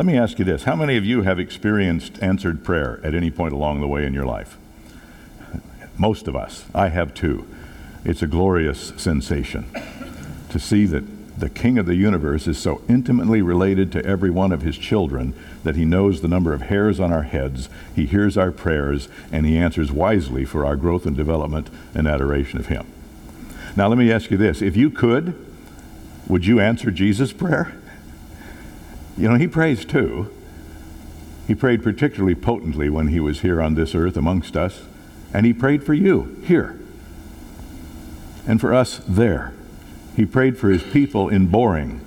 Let me ask you this How many of you have experienced answered prayer at any point along the way in your life? Most of us. I have too. It's a glorious sensation to see that the King of the universe is so intimately related to every one of his children that he knows the number of hairs on our heads, he hears our prayers, and he answers wisely for our growth and development and adoration of him. Now, let me ask you this if you could, would you answer Jesus' prayer? You know, he prays too. He prayed particularly potently when he was here on this earth amongst us, and he prayed for you here, and for us there. He prayed for his people in Boring,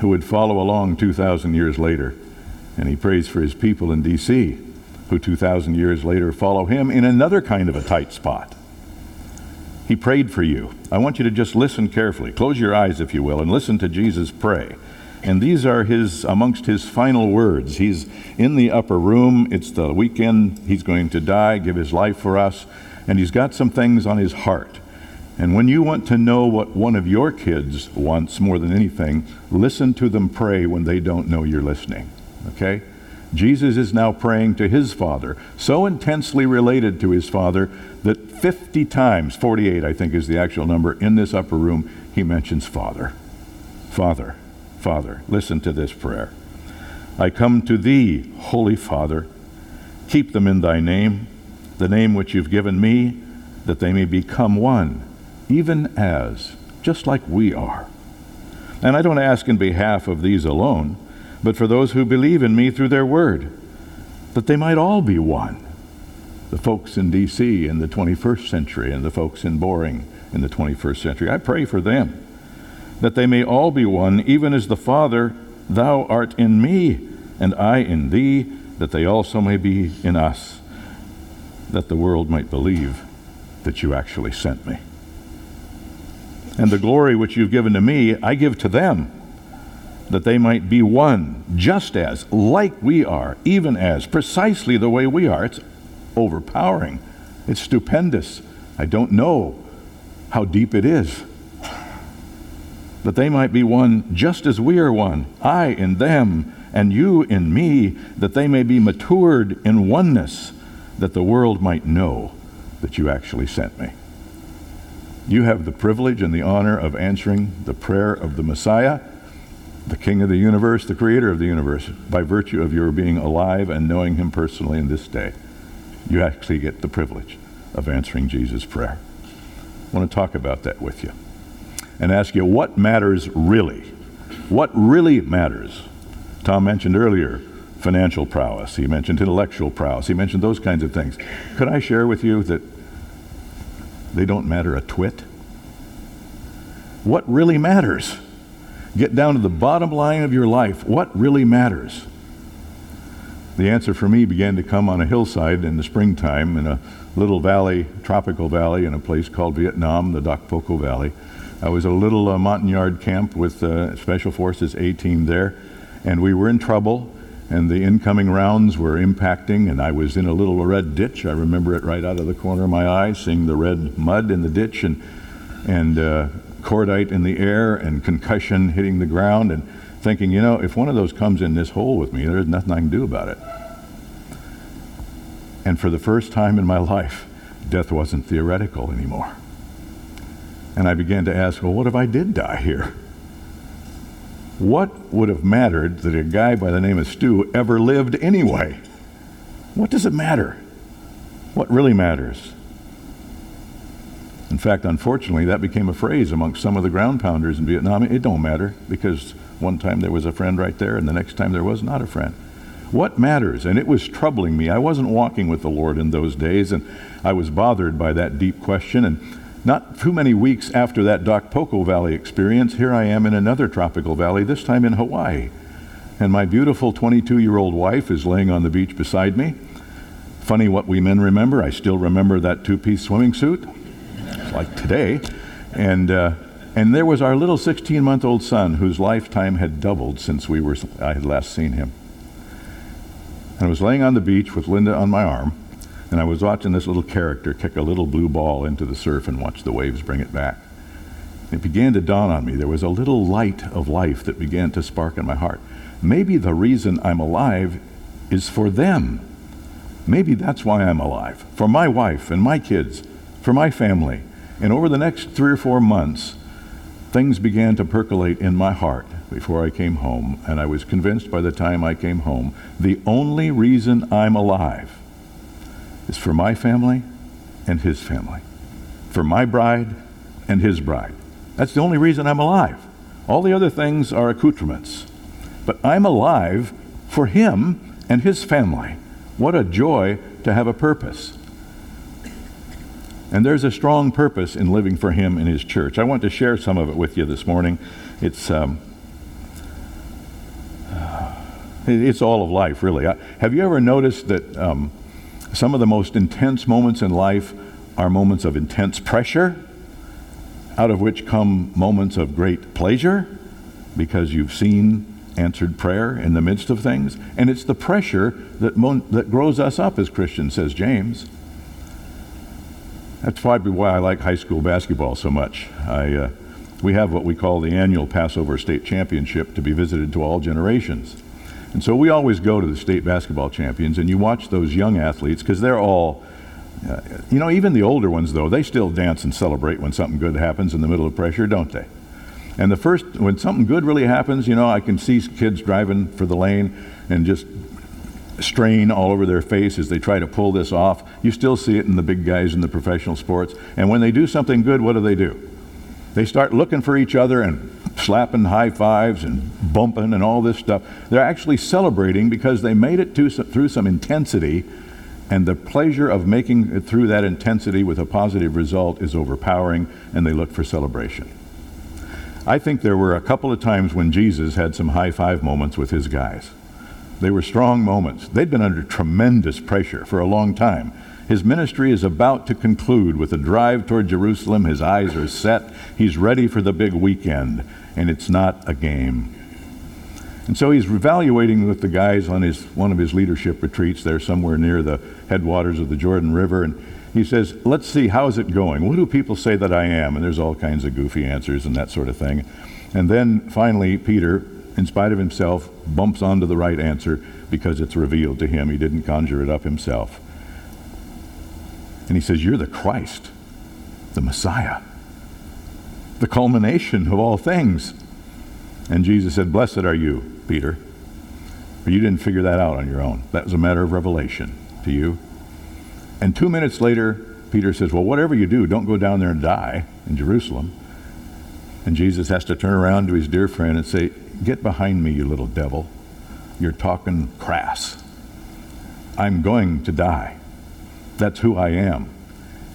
who would follow along 2,000 years later. And he prays for his people in D.C., who 2,000 years later follow him in another kind of a tight spot. He prayed for you. I want you to just listen carefully. Close your eyes, if you will, and listen to Jesus pray. And these are his amongst his final words. He's in the upper room. It's the weekend. He's going to die, give his life for us, and he's got some things on his heart. And when you want to know what one of your kids wants more than anything, listen to them pray when they don't know you're listening. Okay? Jesus is now praying to his Father, so intensely related to his Father that 50 times, 48 I think is the actual number, in this upper room, he mentions Father. Father, Father. Listen to this prayer. I come to thee, Holy Father. Keep them in thy name, the name which you've given me, that they may become one even as, just like we are. And I don't ask in behalf of these alone, but for those who believe in me through their word, that they might all be one. The folks in D.C. in the 21st century and the folks in Boring in the 21st century. I pray for them, that they may all be one, even as the Father, thou art in me, and I in thee, that they also may be in us, that the world might believe that you actually sent me. And the glory which you've given to me, I give to them, that they might be one, just as, like we are, even as, precisely the way we are. It's overpowering. It's stupendous. I don't know how deep it is. That they might be one just as we are one, I in them, and you in me, that they may be matured in oneness, that the world might know that you actually sent me. You have the privilege and the honor of answering the prayer of the Messiah, the King of the universe, the Creator of the universe, by virtue of your being alive and knowing Him personally in this day. You actually get the privilege of answering Jesus' prayer. I want to talk about that with you and ask you what matters really. What really matters? Tom mentioned earlier financial prowess. He mentioned intellectual prowess. He mentioned those kinds of things. Could I share with you that they don't matter a twit. What really matters? Get down to the bottom line of your life. What really matters? The answer for me began to come on a hillside in the springtime in a little valley, tropical valley, in a place called Vietnam, the Dak Poko Valley. I was a little uh, Montagnard camp with uh, Special Forces A team there, and we were in trouble and the incoming rounds were impacting, and I was in a little red ditch. I remember it right out of the corner of my eye, seeing the red mud in the ditch and, and uh, cordite in the air and concussion hitting the ground, and thinking, you know, if one of those comes in this hole with me, there's nothing I can do about it. And for the first time in my life, death wasn't theoretical anymore. And I began to ask, well, what if I did die here? What would have mattered that a guy by the name of Stu ever lived anyway? What does it matter? What really matters? In fact, unfortunately, that became a phrase amongst some of the ground pounders in Vietnam. It don't matter because one time there was a friend right there and the next time there was not a friend. What matters? And it was troubling me. I wasn't walking with the Lord in those days and I was bothered by that deep question and not too many weeks after that Dak Poko Valley experience, here I am in another tropical valley, this time in Hawaii. And my beautiful 22 year old wife is laying on the beach beside me. Funny what we men remember. I still remember that two piece swimming suit, like today. And, uh, and there was our little 16 month old son whose lifetime had doubled since we were, I had last seen him. And I was laying on the beach with Linda on my arm and I was watching this little character kick a little blue ball into the surf and watch the waves bring it back. It began to dawn on me there was a little light of life that began to spark in my heart. maybe the reason I'm alive is for them. Maybe that's why I'm alive, for my wife and my kids, for my family. And over the next three or four months, things began to percolate in my heart before I came home, and I was convinced by the time I came home the only reason I'm alive is for my family and his family, for my bride and his bride. That's the only reason I'm alive. All the other things are accoutrements. But I'm alive for him and his family. What a joy to have a purpose. And there's a strong purpose in living for him in his church. I want to share some of it with you this morning. It's, um, it's all of life, really. Have you ever noticed that um, some of the most intense moments in life are moments of intense pressure? out of which come moments of great pleasure because you've seen answered prayer in the midst of things. And it's the pressure that, mon- that grows us up as Christians, says James. That's probably why I like high school basketball so much. I, uh, we have what we call the annual Passover State Championship to be visited to all generations. And so we always go to the state basketball champions, and you watch those young athletes because they're all uh, you know, even the older ones, though, they still dance and celebrate when something good happens in the middle of pressure, don't they? And the first, when something good really happens, you know, I can see kids driving for the lane and just strain all over their face as they try to pull this off. You still see it in the big guys in the professional sports. And when they do something good, what do they do? They start looking for each other and slapping high fives and bumping and all this stuff. They're actually celebrating because they made it to, through some intensity and the pleasure of making it through that intensity with a positive result is overpowering, and they look for celebration. I think there were a couple of times when Jesus had some high five moments with his guys. They were strong moments. They'd been under tremendous pressure for a long time. His ministry is about to conclude with a drive toward Jerusalem. His eyes are set. He's ready for the big weekend, and it's not a game. And so he's evaluating with the guys on his, one of his leadership retreats there somewhere near the headwaters of the Jordan River. And he says, Let's see, how's it going? What do people say that I am? And there's all kinds of goofy answers and that sort of thing. And then finally, Peter, in spite of himself, bumps onto the right answer because it's revealed to him. He didn't conjure it up himself. And he says, You're the Christ, the Messiah, the culmination of all things. And Jesus said, Blessed are you Peter. But you didn't figure that out on your own. That was a matter of revelation to you. And two minutes later, Peter says, Well, whatever you do, don't go down there and die in Jerusalem. And Jesus has to turn around to his dear friend and say, Get behind me, you little devil. You're talking crass. I'm going to die. That's who I am.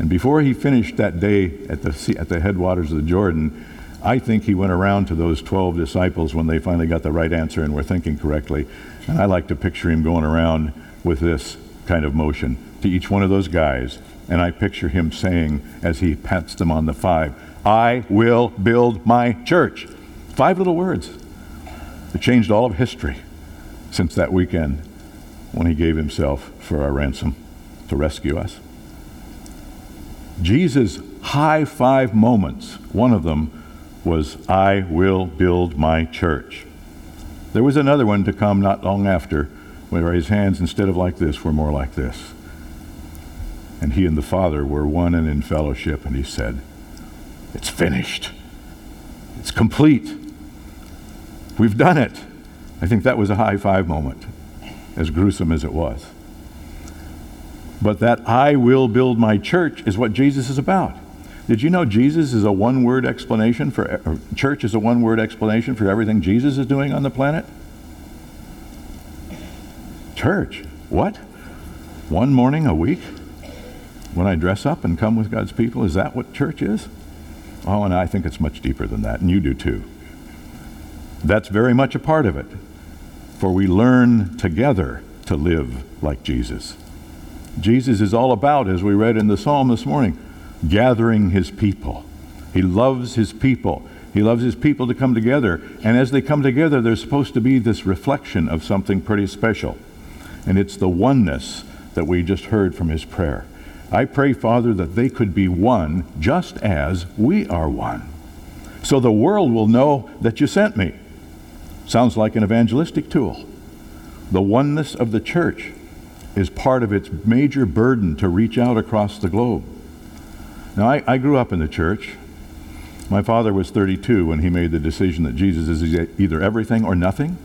And before he finished that day at the, at the headwaters of the Jordan, I think he went around to those 12 disciples when they finally got the right answer and were thinking correctly. And I like to picture him going around with this kind of motion to each one of those guys. And I picture him saying, as he pats them on the five, I will build my church. Five little words that changed all of history since that weekend when he gave himself for our ransom to rescue us. Jesus' high five moments, one of them was, I will build my church. There was another one to come not long after, where his hands, instead of like this, were more like this. And he and the Father were one and in fellowship, and he said, It's finished. It's complete. We've done it. I think that was a high five moment, as gruesome as it was. But that I will build my church is what Jesus is about. Did you know Jesus is a one word explanation for, er, church is a one word explanation for everything Jesus is doing on the planet? Church. What? One morning a week? When I dress up and come with God's people? Is that what church is? Oh, and I think it's much deeper than that, and you do too. That's very much a part of it. For we learn together to live like Jesus. Jesus is all about, as we read in the psalm this morning, gathering his people. He loves his people. He loves his people to come together. And as they come together, there's supposed to be this reflection of something pretty special. And it's the oneness that we just heard from his prayer. I pray, Father, that they could be one just as we are one. So the world will know that you sent me. Sounds like an evangelistic tool. The oneness of the church is part of its major burden to reach out across the globe. Now, I, I grew up in the church. My father was 32 when he made the decision that Jesus is either everything or nothing.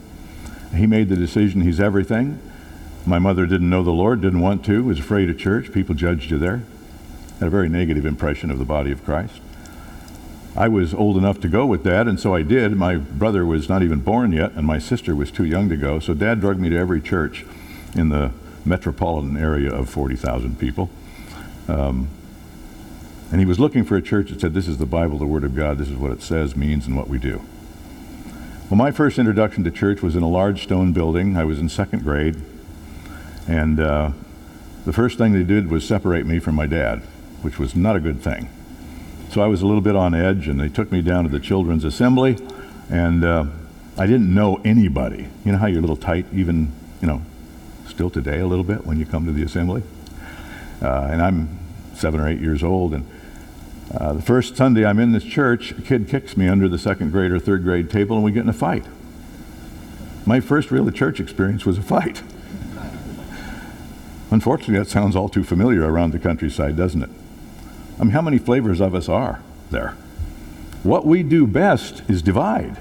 He made the decision he's everything. My mother didn't know the Lord, didn't want to, was afraid of church. People judged you there. Had a very negative impression of the body of Christ. I was old enough to go with dad, and so I did. My brother was not even born yet, and my sister was too young to go. So dad drug me to every church in the metropolitan area of 40,000 people. Um, and he was looking for a church that said, This is the Bible, the Word of God, this is what it says, means, and what we do. Well, my first introduction to church was in a large stone building. I was in second grade. And uh, the first thing they did was separate me from my dad, which was not a good thing. So I was a little bit on edge, and they took me down to the children's assembly, and uh, I didn't know anybody. You know how you're a little tight, even, you know, still today a little bit when you come to the assembly? Uh, and I'm seven or eight years old, and uh, the first Sunday I'm in this church, a kid kicks me under the second grade or third grade table, and we get in a fight. My first real church experience was a fight. Unfortunately, that sounds all too familiar around the countryside, doesn't it? I mean, how many flavors of us are there? What we do best is divide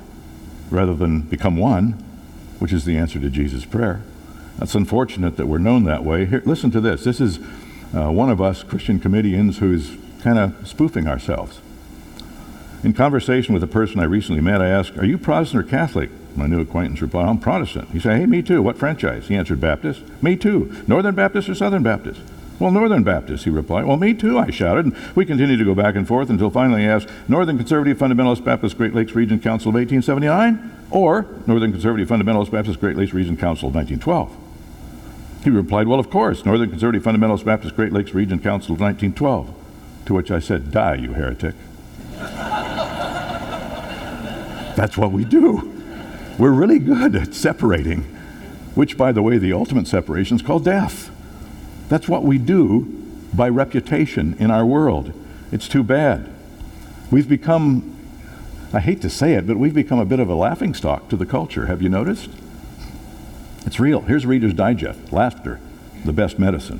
rather than become one, which is the answer to Jesus' prayer. That's unfortunate that we're known that way. Here, listen to this. This is uh, one of us Christian comedians who's kind of spoofing ourselves. In conversation with a person I recently met, I asked, Are you Protestant or Catholic? My new acquaintance replied, I'm Protestant. He said, Hey, me too. What franchise? He answered, Baptist. Me too. Northern Baptist or Southern Baptist? Well, Northern Baptist, he replied. Well, me too, I shouted. And we continued to go back and forth until finally he asked, Northern Conservative Fundamentalist Baptist Great Lakes Region Council of 1879 or Northern Conservative Fundamentalist Baptist Great Lakes Region Council of 1912? He replied, Well, of course, Northern Conservative Fundamentalist Baptist Great Lakes Region Council of 1912. To which I said, Die, you heretic. That's what we do. We're really good at separating, which, by the way, the ultimate separation is called death. That's what we do by reputation in our world. It's too bad. We've become, I hate to say it, but we've become a bit of a laughing stock to the culture. Have you noticed? It's real. Here's Reader's Digest laughter, the best medicine.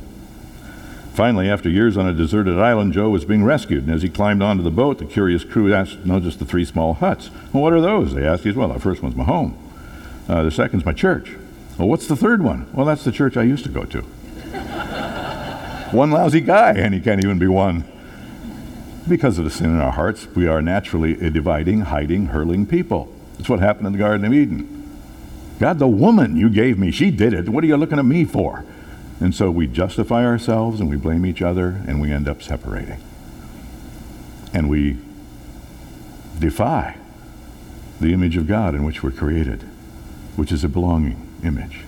Finally, after years on a deserted island, Joe was being rescued, and as he climbed onto the boat, the curious crew asked, noticed the three small huts. Well, what are those? They asked. He said, well, the first one's my home. Uh, the second's my church. Well, what's the third one? Well, that's the church I used to go to. one lousy guy, and he can't even be one. Because of the sin in our hearts, we are naturally a dividing, hiding, hurling people. That's what happened in the Garden of Eden. God, the woman you gave me, she did it. What are you looking at me for? And so we justify ourselves and we blame each other and we end up separating. And we defy the image of God in which we're created, which is a belonging image.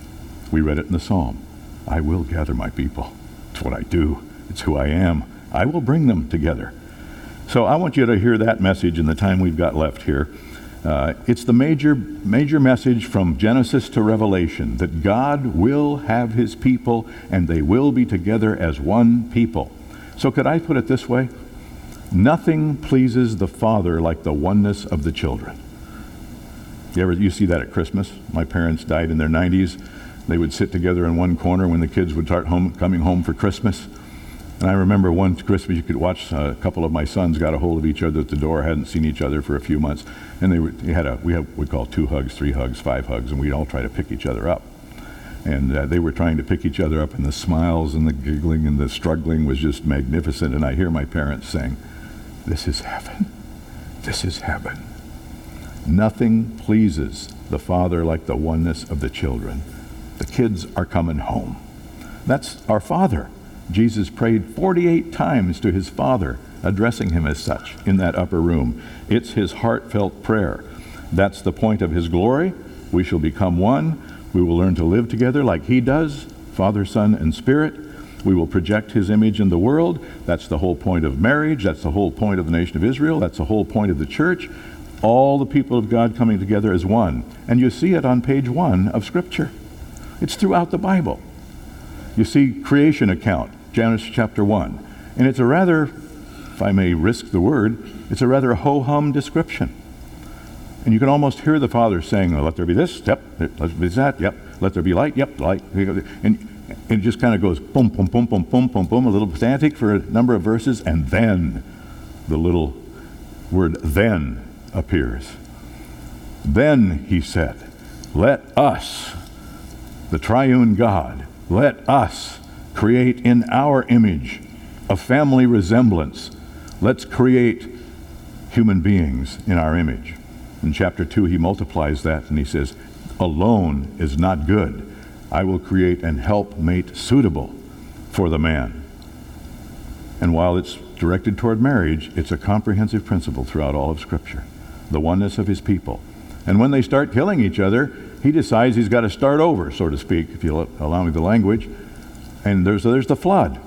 We read it in the psalm I will gather my people. It's what I do, it's who I am. I will bring them together. So I want you to hear that message in the time we've got left here. Uh, it's the major, major message from Genesis to Revelation that God will have his people and they will be together as one people. So, could I put it this way? Nothing pleases the Father like the oneness of the children. You ever you see that at Christmas? My parents died in their 90s. They would sit together in one corner when the kids would start home, coming home for Christmas. And I remember one Christmas you could watch a couple of my sons got a hold of each other at the door, hadn't seen each other for a few months, and they, were, they had a we have we call two hugs, three hugs, five hugs, and we'd all try to pick each other up. And uh, they were trying to pick each other up, and the smiles and the giggling and the struggling was just magnificent. And I hear my parents saying, "This is heaven. This is heaven." Nothing pleases the Father like the oneness of the children. The kids are coming home. That's our Father. Jesus prayed 48 times to his Father, addressing him as such in that upper room. It's his heartfelt prayer. That's the point of his glory. We shall become one. We will learn to live together like he does, Father, Son, and Spirit. We will project his image in the world. That's the whole point of marriage. That's the whole point of the nation of Israel. That's the whole point of the church. All the people of God coming together as one. And you see it on page one of Scripture. It's throughout the Bible. You see creation account. Genesis chapter 1. And it's a rather, if I may risk the word, it's a rather ho hum description. And you can almost hear the Father saying, Let there be this, yep, let there be that, yep, let there be light, yep, light. And it just kind of goes boom, boom, boom, boom, boom, boom, boom, a little pedantic for a number of verses, and then the little word then appears. Then he said, Let us, the triune God, let us create in our image a family resemblance. Let's create human beings in our image. In chapter 2, he multiplies that and he says, Alone is not good. I will create an helpmate suitable for the man. And while it's directed toward marriage, it's a comprehensive principle throughout all of Scripture the oneness of his people. And when they start killing each other, he decides he's got to start over, so to speak, if you'll allow me the language. And there's, there's the flood.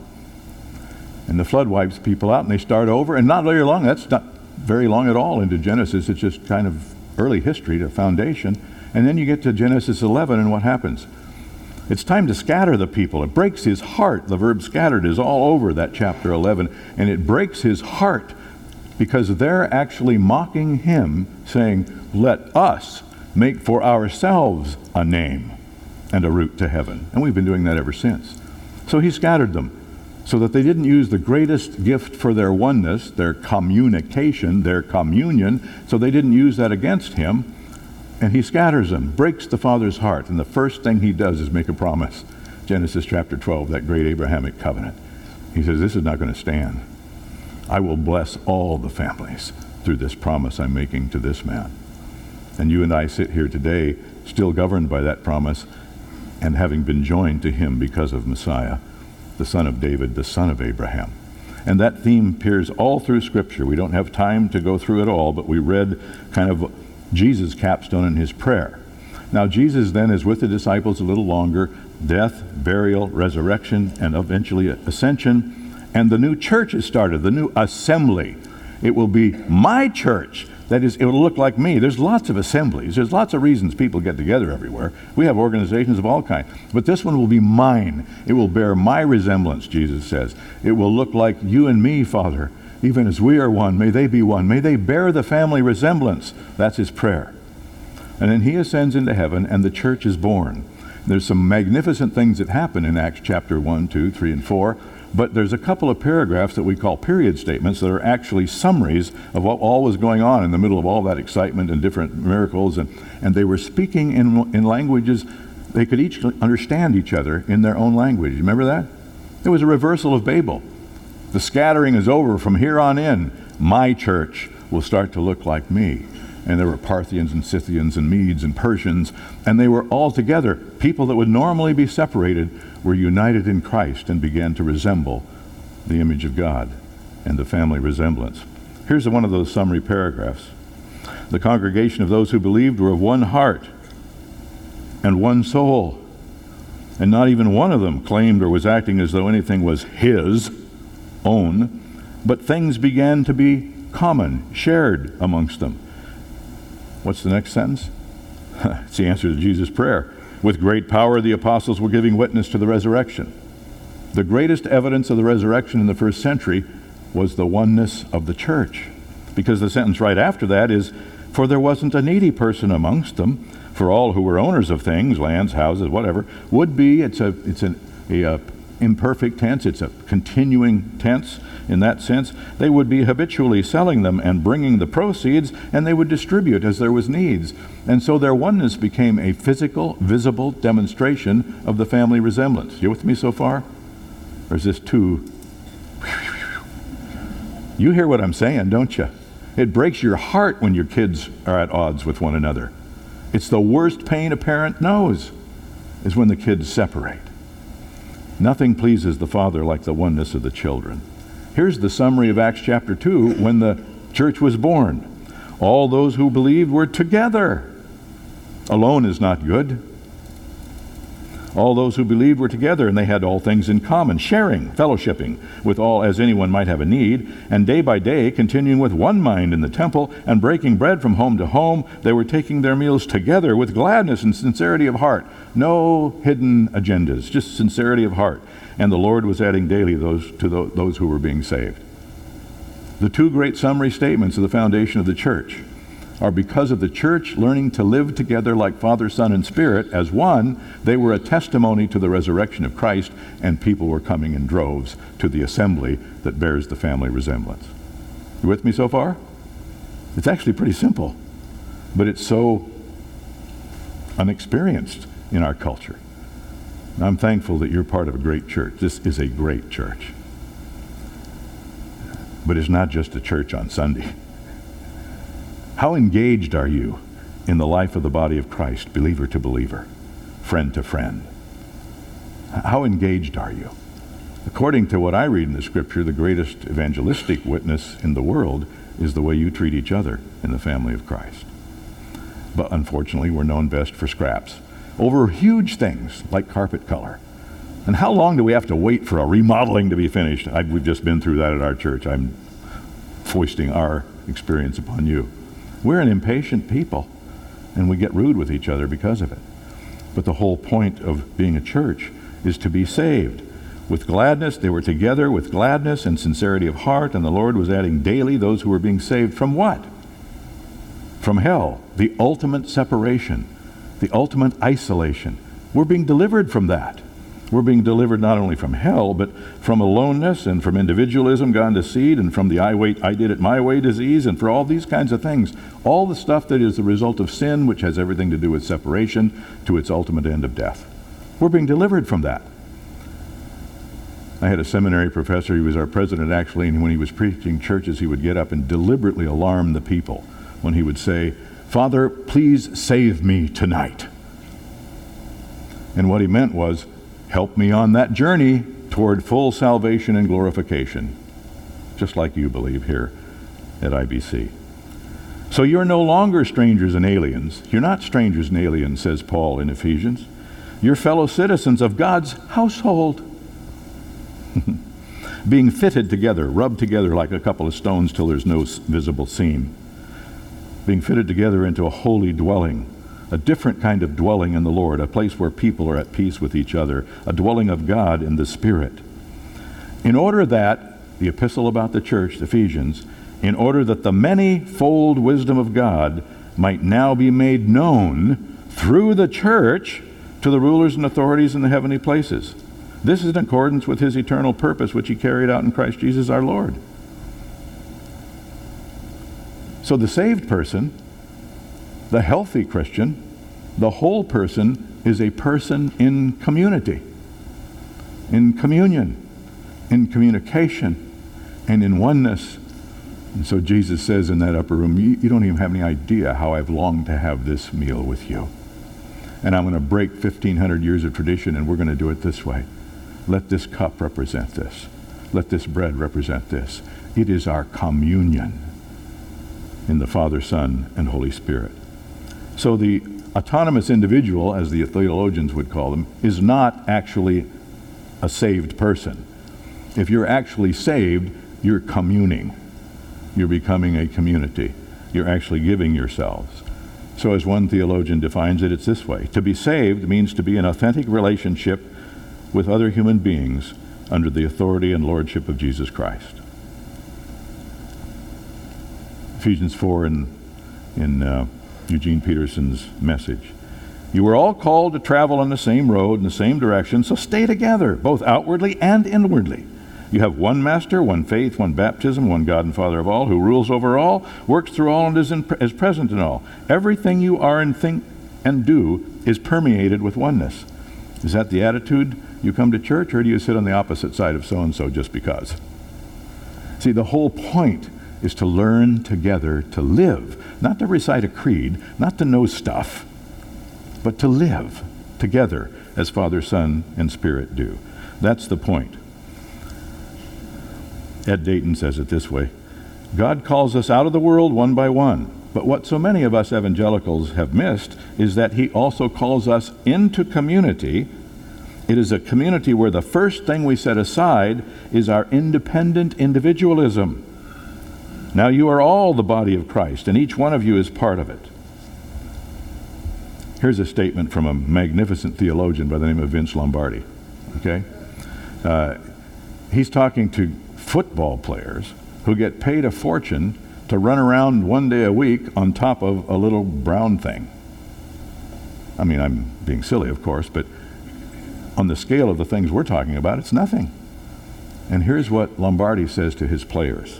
And the flood wipes people out, and they start over. And not very long, that's not very long at all into Genesis. It's just kind of early history, the foundation. And then you get to Genesis 11, and what happens? It's time to scatter the people. It breaks his heart. The verb scattered is all over that chapter 11, and it breaks his heart because they're actually mocking him, saying, Let us make for ourselves a name and a route to heaven. And we've been doing that ever since. So he scattered them so that they didn't use the greatest gift for their oneness, their communication, their communion, so they didn't use that against him. And he scatters them, breaks the father's heart, and the first thing he does is make a promise. Genesis chapter 12, that great Abrahamic covenant. He says, This is not going to stand. I will bless all the families through this promise I'm making to this man. And you and I sit here today still governed by that promise and having been joined to him because of Messiah, the son of David, the son of Abraham. And that theme appears all through Scripture. We don't have time to go through it all, but we read kind of Jesus' capstone in his prayer. Now, Jesus then is with the disciples a little longer death, burial, resurrection, and eventually ascension. And the new church is started, the new assembly. It will be my church. That is, it will look like me. There's lots of assemblies. There's lots of reasons people get together everywhere. We have organizations of all kinds. But this one will be mine. It will bear my resemblance, Jesus says. It will look like you and me, Father. Even as we are one, may they be one. May they bear the family resemblance. That's his prayer. And then he ascends into heaven, and the church is born. There's some magnificent things that happen in Acts chapter 1, 2, 3, and 4. But there's a couple of paragraphs that we call period statements that are actually summaries of what all was going on in the middle of all that excitement and different miracles. And, and they were speaking in, in languages they could each understand each other in their own language. Remember that? It was a reversal of Babel. The scattering is over. From here on in, my church will start to look like me. And there were Parthians and Scythians and Medes and Persians, and they were all together. People that would normally be separated were united in Christ and began to resemble the image of God and the family resemblance. Here's one of those summary paragraphs. The congregation of those who believed were of one heart and one soul. And not even one of them claimed or was acting as though anything was his own, but things began to be common, shared amongst them. What's the next sentence? it's the answer to Jesus' prayer. With great power, the apostles were giving witness to the resurrection. The greatest evidence of the resurrection in the first century was the oneness of the church. Because the sentence right after that is, For there wasn't a needy person amongst them, for all who were owners of things, lands, houses, whatever, would be, it's, a, it's an a, a imperfect tense, it's a continuing tense in that sense. They would be habitually selling them and bringing the proceeds, and they would distribute as there was needs. And so their oneness became a physical, visible demonstration of the family resemblance. You with me so far? Or is this too. You hear what I'm saying, don't you? It breaks your heart when your kids are at odds with one another. It's the worst pain a parent knows, is when the kids separate. Nothing pleases the Father like the oneness of the children. Here's the summary of Acts chapter 2 when the church was born. All those who believed were together. Alone is not good. All those who believed were together, and they had all things in common, sharing, fellowshipping with all as anyone might have a need, and day by day continuing with one mind in the temple, and breaking bread from home to home, they were taking their meals together with gladness and sincerity of heart. No hidden agendas, just sincerity of heart. And the Lord was adding daily those to those who were being saved. The two great summary statements of the foundation of the church or because of the church learning to live together like Father, Son, and Spirit as one, they were a testimony to the resurrection of Christ, and people were coming in droves to the assembly that bears the family resemblance. You with me so far? It's actually pretty simple, but it's so unexperienced in our culture. I'm thankful that you're part of a great church. This is a great church. But it's not just a church on Sunday. How engaged are you in the life of the body of Christ, believer to believer, friend to friend? How engaged are you? According to what I read in the scripture, the greatest evangelistic witness in the world is the way you treat each other in the family of Christ. But unfortunately, we're known best for scraps over huge things like carpet color. And how long do we have to wait for a remodeling to be finished? I, we've just been through that at our church. I'm foisting our experience upon you. We're an impatient people, and we get rude with each other because of it. But the whole point of being a church is to be saved. With gladness, they were together with gladness and sincerity of heart, and the Lord was adding daily those who were being saved from what? From hell, the ultimate separation the ultimate isolation. We're being delivered from that. We're being delivered not only from hell, but from aloneness and from individualism gone to seed and from the I wait, I did it my way disease and for all these kinds of things. All the stuff that is the result of sin, which has everything to do with separation to its ultimate end of death. We're being delivered from that. I had a seminary professor, he was our president actually, and when he was preaching churches, he would get up and deliberately alarm the people when he would say, Father, please save me tonight. And what he meant was, help me on that journey toward full salvation and glorification, just like you believe here at IBC. So you're no longer strangers and aliens. You're not strangers and aliens, says Paul in Ephesians. You're fellow citizens of God's household. Being fitted together, rubbed together like a couple of stones till there's no visible seam being fitted together into a holy dwelling, a different kind of dwelling in the Lord, a place where people are at peace with each other, a dwelling of God in the Spirit. In order that, the epistle about the church, Ephesians, in order that the many-fold wisdom of God might now be made known through the church to the rulers and authorities in the heavenly places. This is in accordance with his eternal purpose, which he carried out in Christ Jesus our Lord. So the saved person, the healthy Christian, the whole person is a person in community, in communion, in communication, and in oneness. And so Jesus says in that upper room, you, you don't even have any idea how I've longed to have this meal with you. And I'm going to break 1,500 years of tradition, and we're going to do it this way. Let this cup represent this. Let this bread represent this. It is our communion in the Father, Son, and Holy Spirit. So the autonomous individual, as the theologians would call them, is not actually a saved person. If you're actually saved, you're communing. You're becoming a community. You're actually giving yourselves. So, as one theologian defines it, it's this way To be saved means to be in authentic relationship with other human beings under the authority and lordship of Jesus Christ. Ephesians 4 in, in uh, Eugene Peterson's message. You were all called to travel on the same road in the same direction, so stay together, both outwardly and inwardly. You have one master, one faith, one baptism, one God and Father of all, who rules over all, works through all, and is, in, is present in all. Everything you are and think and do is permeated with oneness. Is that the attitude you come to church, or do you sit on the opposite side of so and so just because? See, the whole point is to learn together to live, not to recite a creed, not to know stuff, but to live together as Father, Son, and Spirit do. That's the point. Ed Dayton says it this way God calls us out of the world one by one. But what so many of us evangelicals have missed is that He also calls us into community. It is a community where the first thing we set aside is our independent individualism. Now you are all the body of Christ, and each one of you is part of it. Here's a statement from a magnificent theologian by the name of Vince Lombardi. Okay? Uh, he's talking to football players who get paid a fortune to run around one day a week on top of a little brown thing. I mean, I'm being silly, of course, but on the scale of the things we're talking about, it's nothing. And here's what Lombardi says to his players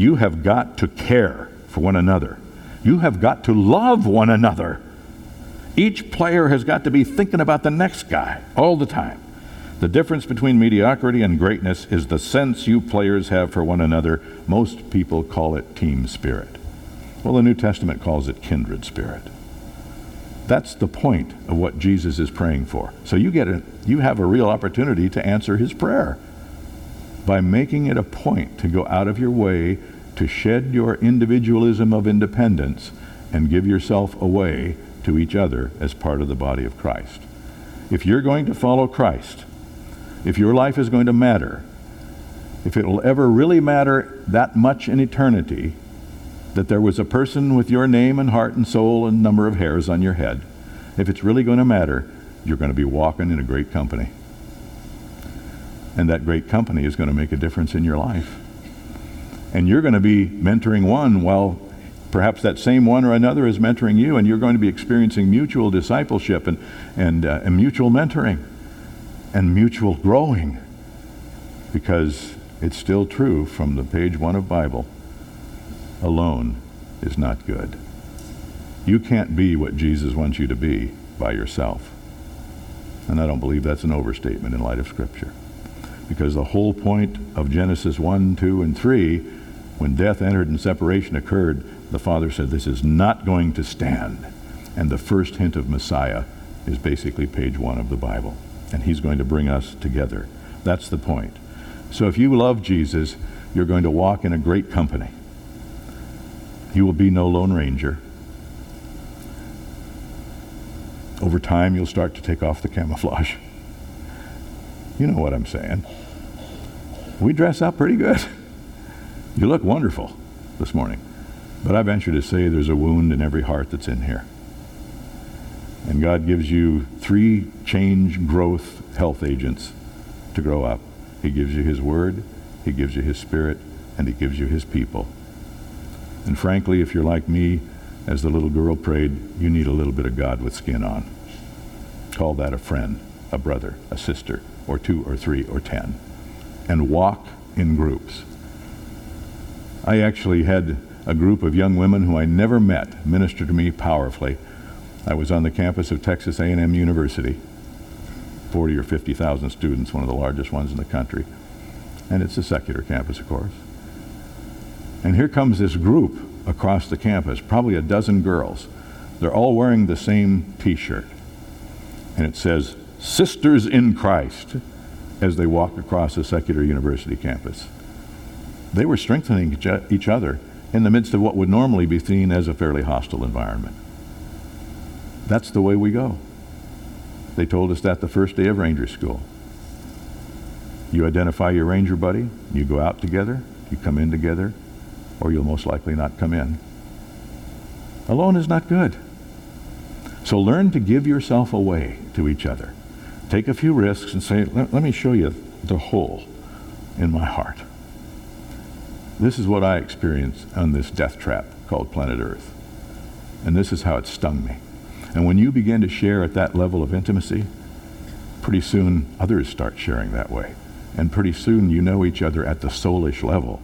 You have got to care for one another, you have got to love one another. Each player has got to be thinking about the next guy all the time. The difference between mediocrity and greatness is the sense you players have for one another. Most people call it team spirit. Well, the New Testament calls it kindred spirit. That's the point of what Jesus is praying for. So you get it, you have a real opportunity to answer his prayer by making it a point to go out of your way to shed your individualism of independence and give yourself away to each other as part of the body of Christ. If you're going to follow Christ, if your life is going to matter, if it will ever really matter that much in eternity, that there was a person with your name and heart and soul and number of hairs on your head, if it's really going to matter, you're going to be walking in a great company. And that great company is going to make a difference in your life. And you're going to be mentoring one while perhaps that same one or another is mentoring you, and you're going to be experiencing mutual discipleship and, and, uh, and mutual mentoring and mutual growing. Because it's still true from the page one of Bible alone is not good. You can't be what Jesus wants you to be by yourself. And I don't believe that's an overstatement in light of Scripture. Because the whole point of Genesis 1, 2, and 3, when death entered and separation occurred, the Father said, This is not going to stand. And the first hint of Messiah is basically page one of the Bible. And He's going to bring us together. That's the point. So if you love Jesus, you're going to walk in a great company. You will be no Lone Ranger. Over time, you'll start to take off the camouflage. You know what I'm saying. We dress up pretty good. You look wonderful this morning. But I venture to say there's a wound in every heart that's in here. And God gives you three change, growth, health agents to grow up. He gives you His Word, He gives you His Spirit, and He gives you His people. And frankly, if you're like me, as the little girl prayed, you need a little bit of God with skin on. Call that a friend, a brother, a sister, or two or three or ten. And walk in groups. I actually had a group of young women who I never met minister to me powerfully. I was on the campus of Texas A&M University, 40 or 50,000 students, one of the largest ones in the country. And it's a secular campus, of course. And here comes this group across the campus, probably a dozen girls. They're all wearing the same t-shirt. And it says, Sisters in Christ, as they walk across a secular university campus. They were strengthening each other in the midst of what would normally be seen as a fairly hostile environment. That's the way we go. They told us that the first day of Ranger School. You identify your Ranger buddy, you go out together, you come in together, or you'll most likely not come in. Alone is not good. So learn to give yourself away to each other. Take a few risks and say, let, let me show you the hole in my heart. This is what I experienced on this death trap called planet Earth. And this is how it stung me. And when you begin to share at that level of intimacy, pretty soon others start sharing that way. And pretty soon you know each other at the soulish level.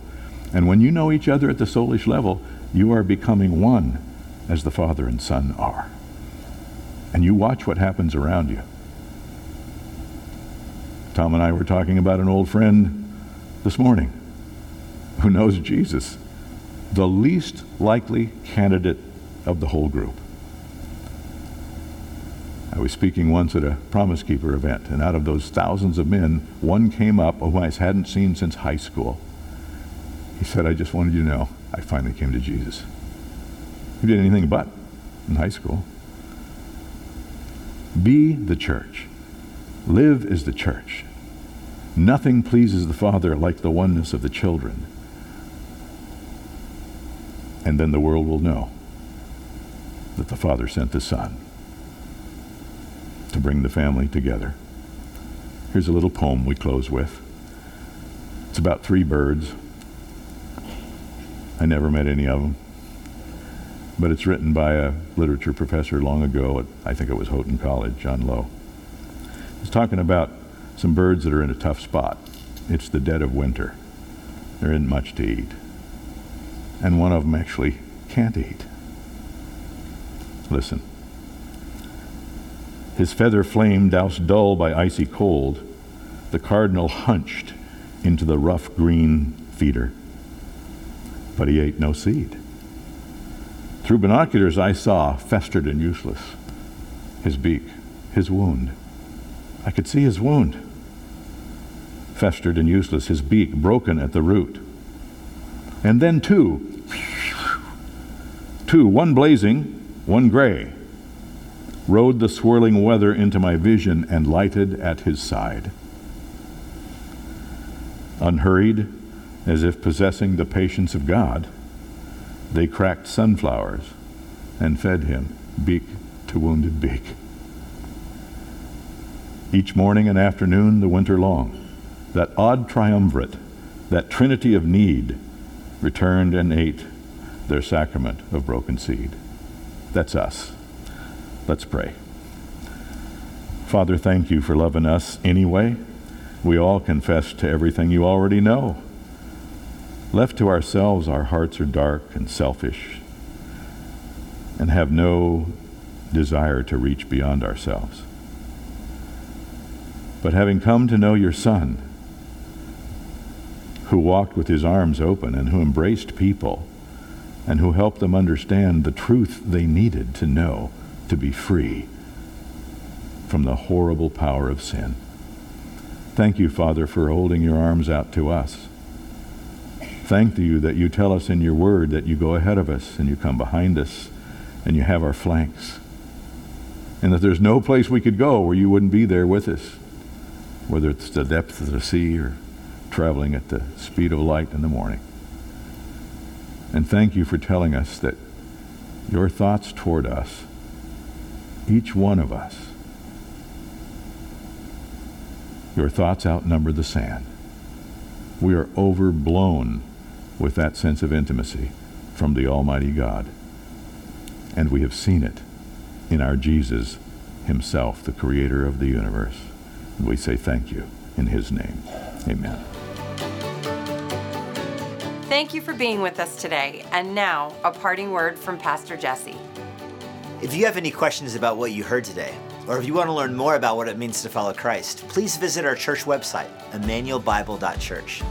And when you know each other at the soulish level, you are becoming one as the Father and Son are. And you watch what happens around you. Tom and I were talking about an old friend this morning who knows Jesus, the least likely candidate of the whole group. I was speaking once at a Promise Keeper event, and out of those thousands of men, one came up whom I hadn't seen since high school. He said, I just wanted you to know I finally came to Jesus. Who did anything but in high school. Be the church. Live is the church. Nothing pleases the Father like the oneness of the children and then the world will know that the Father sent the Son to bring the family together. Here's a little poem we close with. It's about three birds. I never met any of them. But it's written by a literature professor long ago at, I think it was Houghton College, John Lowe. He's talking about some birds that are in a tough spot. It's the dead of winter. There isn't much to eat. And one of them actually can't eat. Listen. His feather flame doused dull by icy cold, the cardinal hunched into the rough green feeder. But he ate no seed. Through binoculars, I saw, festered and useless, his beak, his wound. I could see his wound. Festered and useless, his beak broken at the root. And then two, two, one blazing, one gray, rode the swirling weather into my vision and lighted at his side. Unhurried, as if possessing the patience of God, they cracked sunflowers and fed him, beak to wounded beak. Each morning and afternoon, the winter long, that odd triumvirate, that trinity of need, returned and ate their sacrament of broken seed. That's us. Let's pray. Father, thank you for loving us anyway. We all confess to everything you already know. Left to ourselves, our hearts are dark and selfish and have no desire to reach beyond ourselves. But having come to know your Son, who walked with his arms open and who embraced people and who helped them understand the truth they needed to know to be free from the horrible power of sin. Thank you, Father, for holding your arms out to us. Thank you that you tell us in your word that you go ahead of us and you come behind us and you have our flanks. And that there's no place we could go where you wouldn't be there with us, whether it's the depth of the sea or traveling at the speed of light in the morning. And thank you for telling us that your thoughts toward us, each one of us, your thoughts outnumber the sand. We are overblown with that sense of intimacy from the Almighty God. And we have seen it in our Jesus himself, the creator of the universe. And we say thank you in his name. Amen. Thank you for being with us today. And now, a parting word from Pastor Jesse. If you have any questions about what you heard today, or if you want to learn more about what it means to follow Christ, please visit our church website, immanuelbible.church.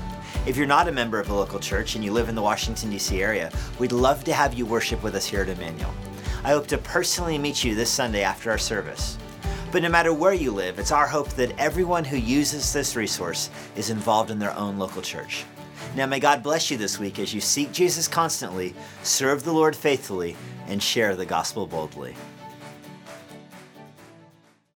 If you're not a member of a local church and you live in the Washington, D.C. area, we'd love to have you worship with us here at Immanuel. I hope to personally meet you this Sunday after our service. But no matter where you live, it's our hope that everyone who uses this resource is involved in their own local church. Now, may God bless you this week as you seek Jesus constantly, serve the Lord faithfully, and share the gospel boldly.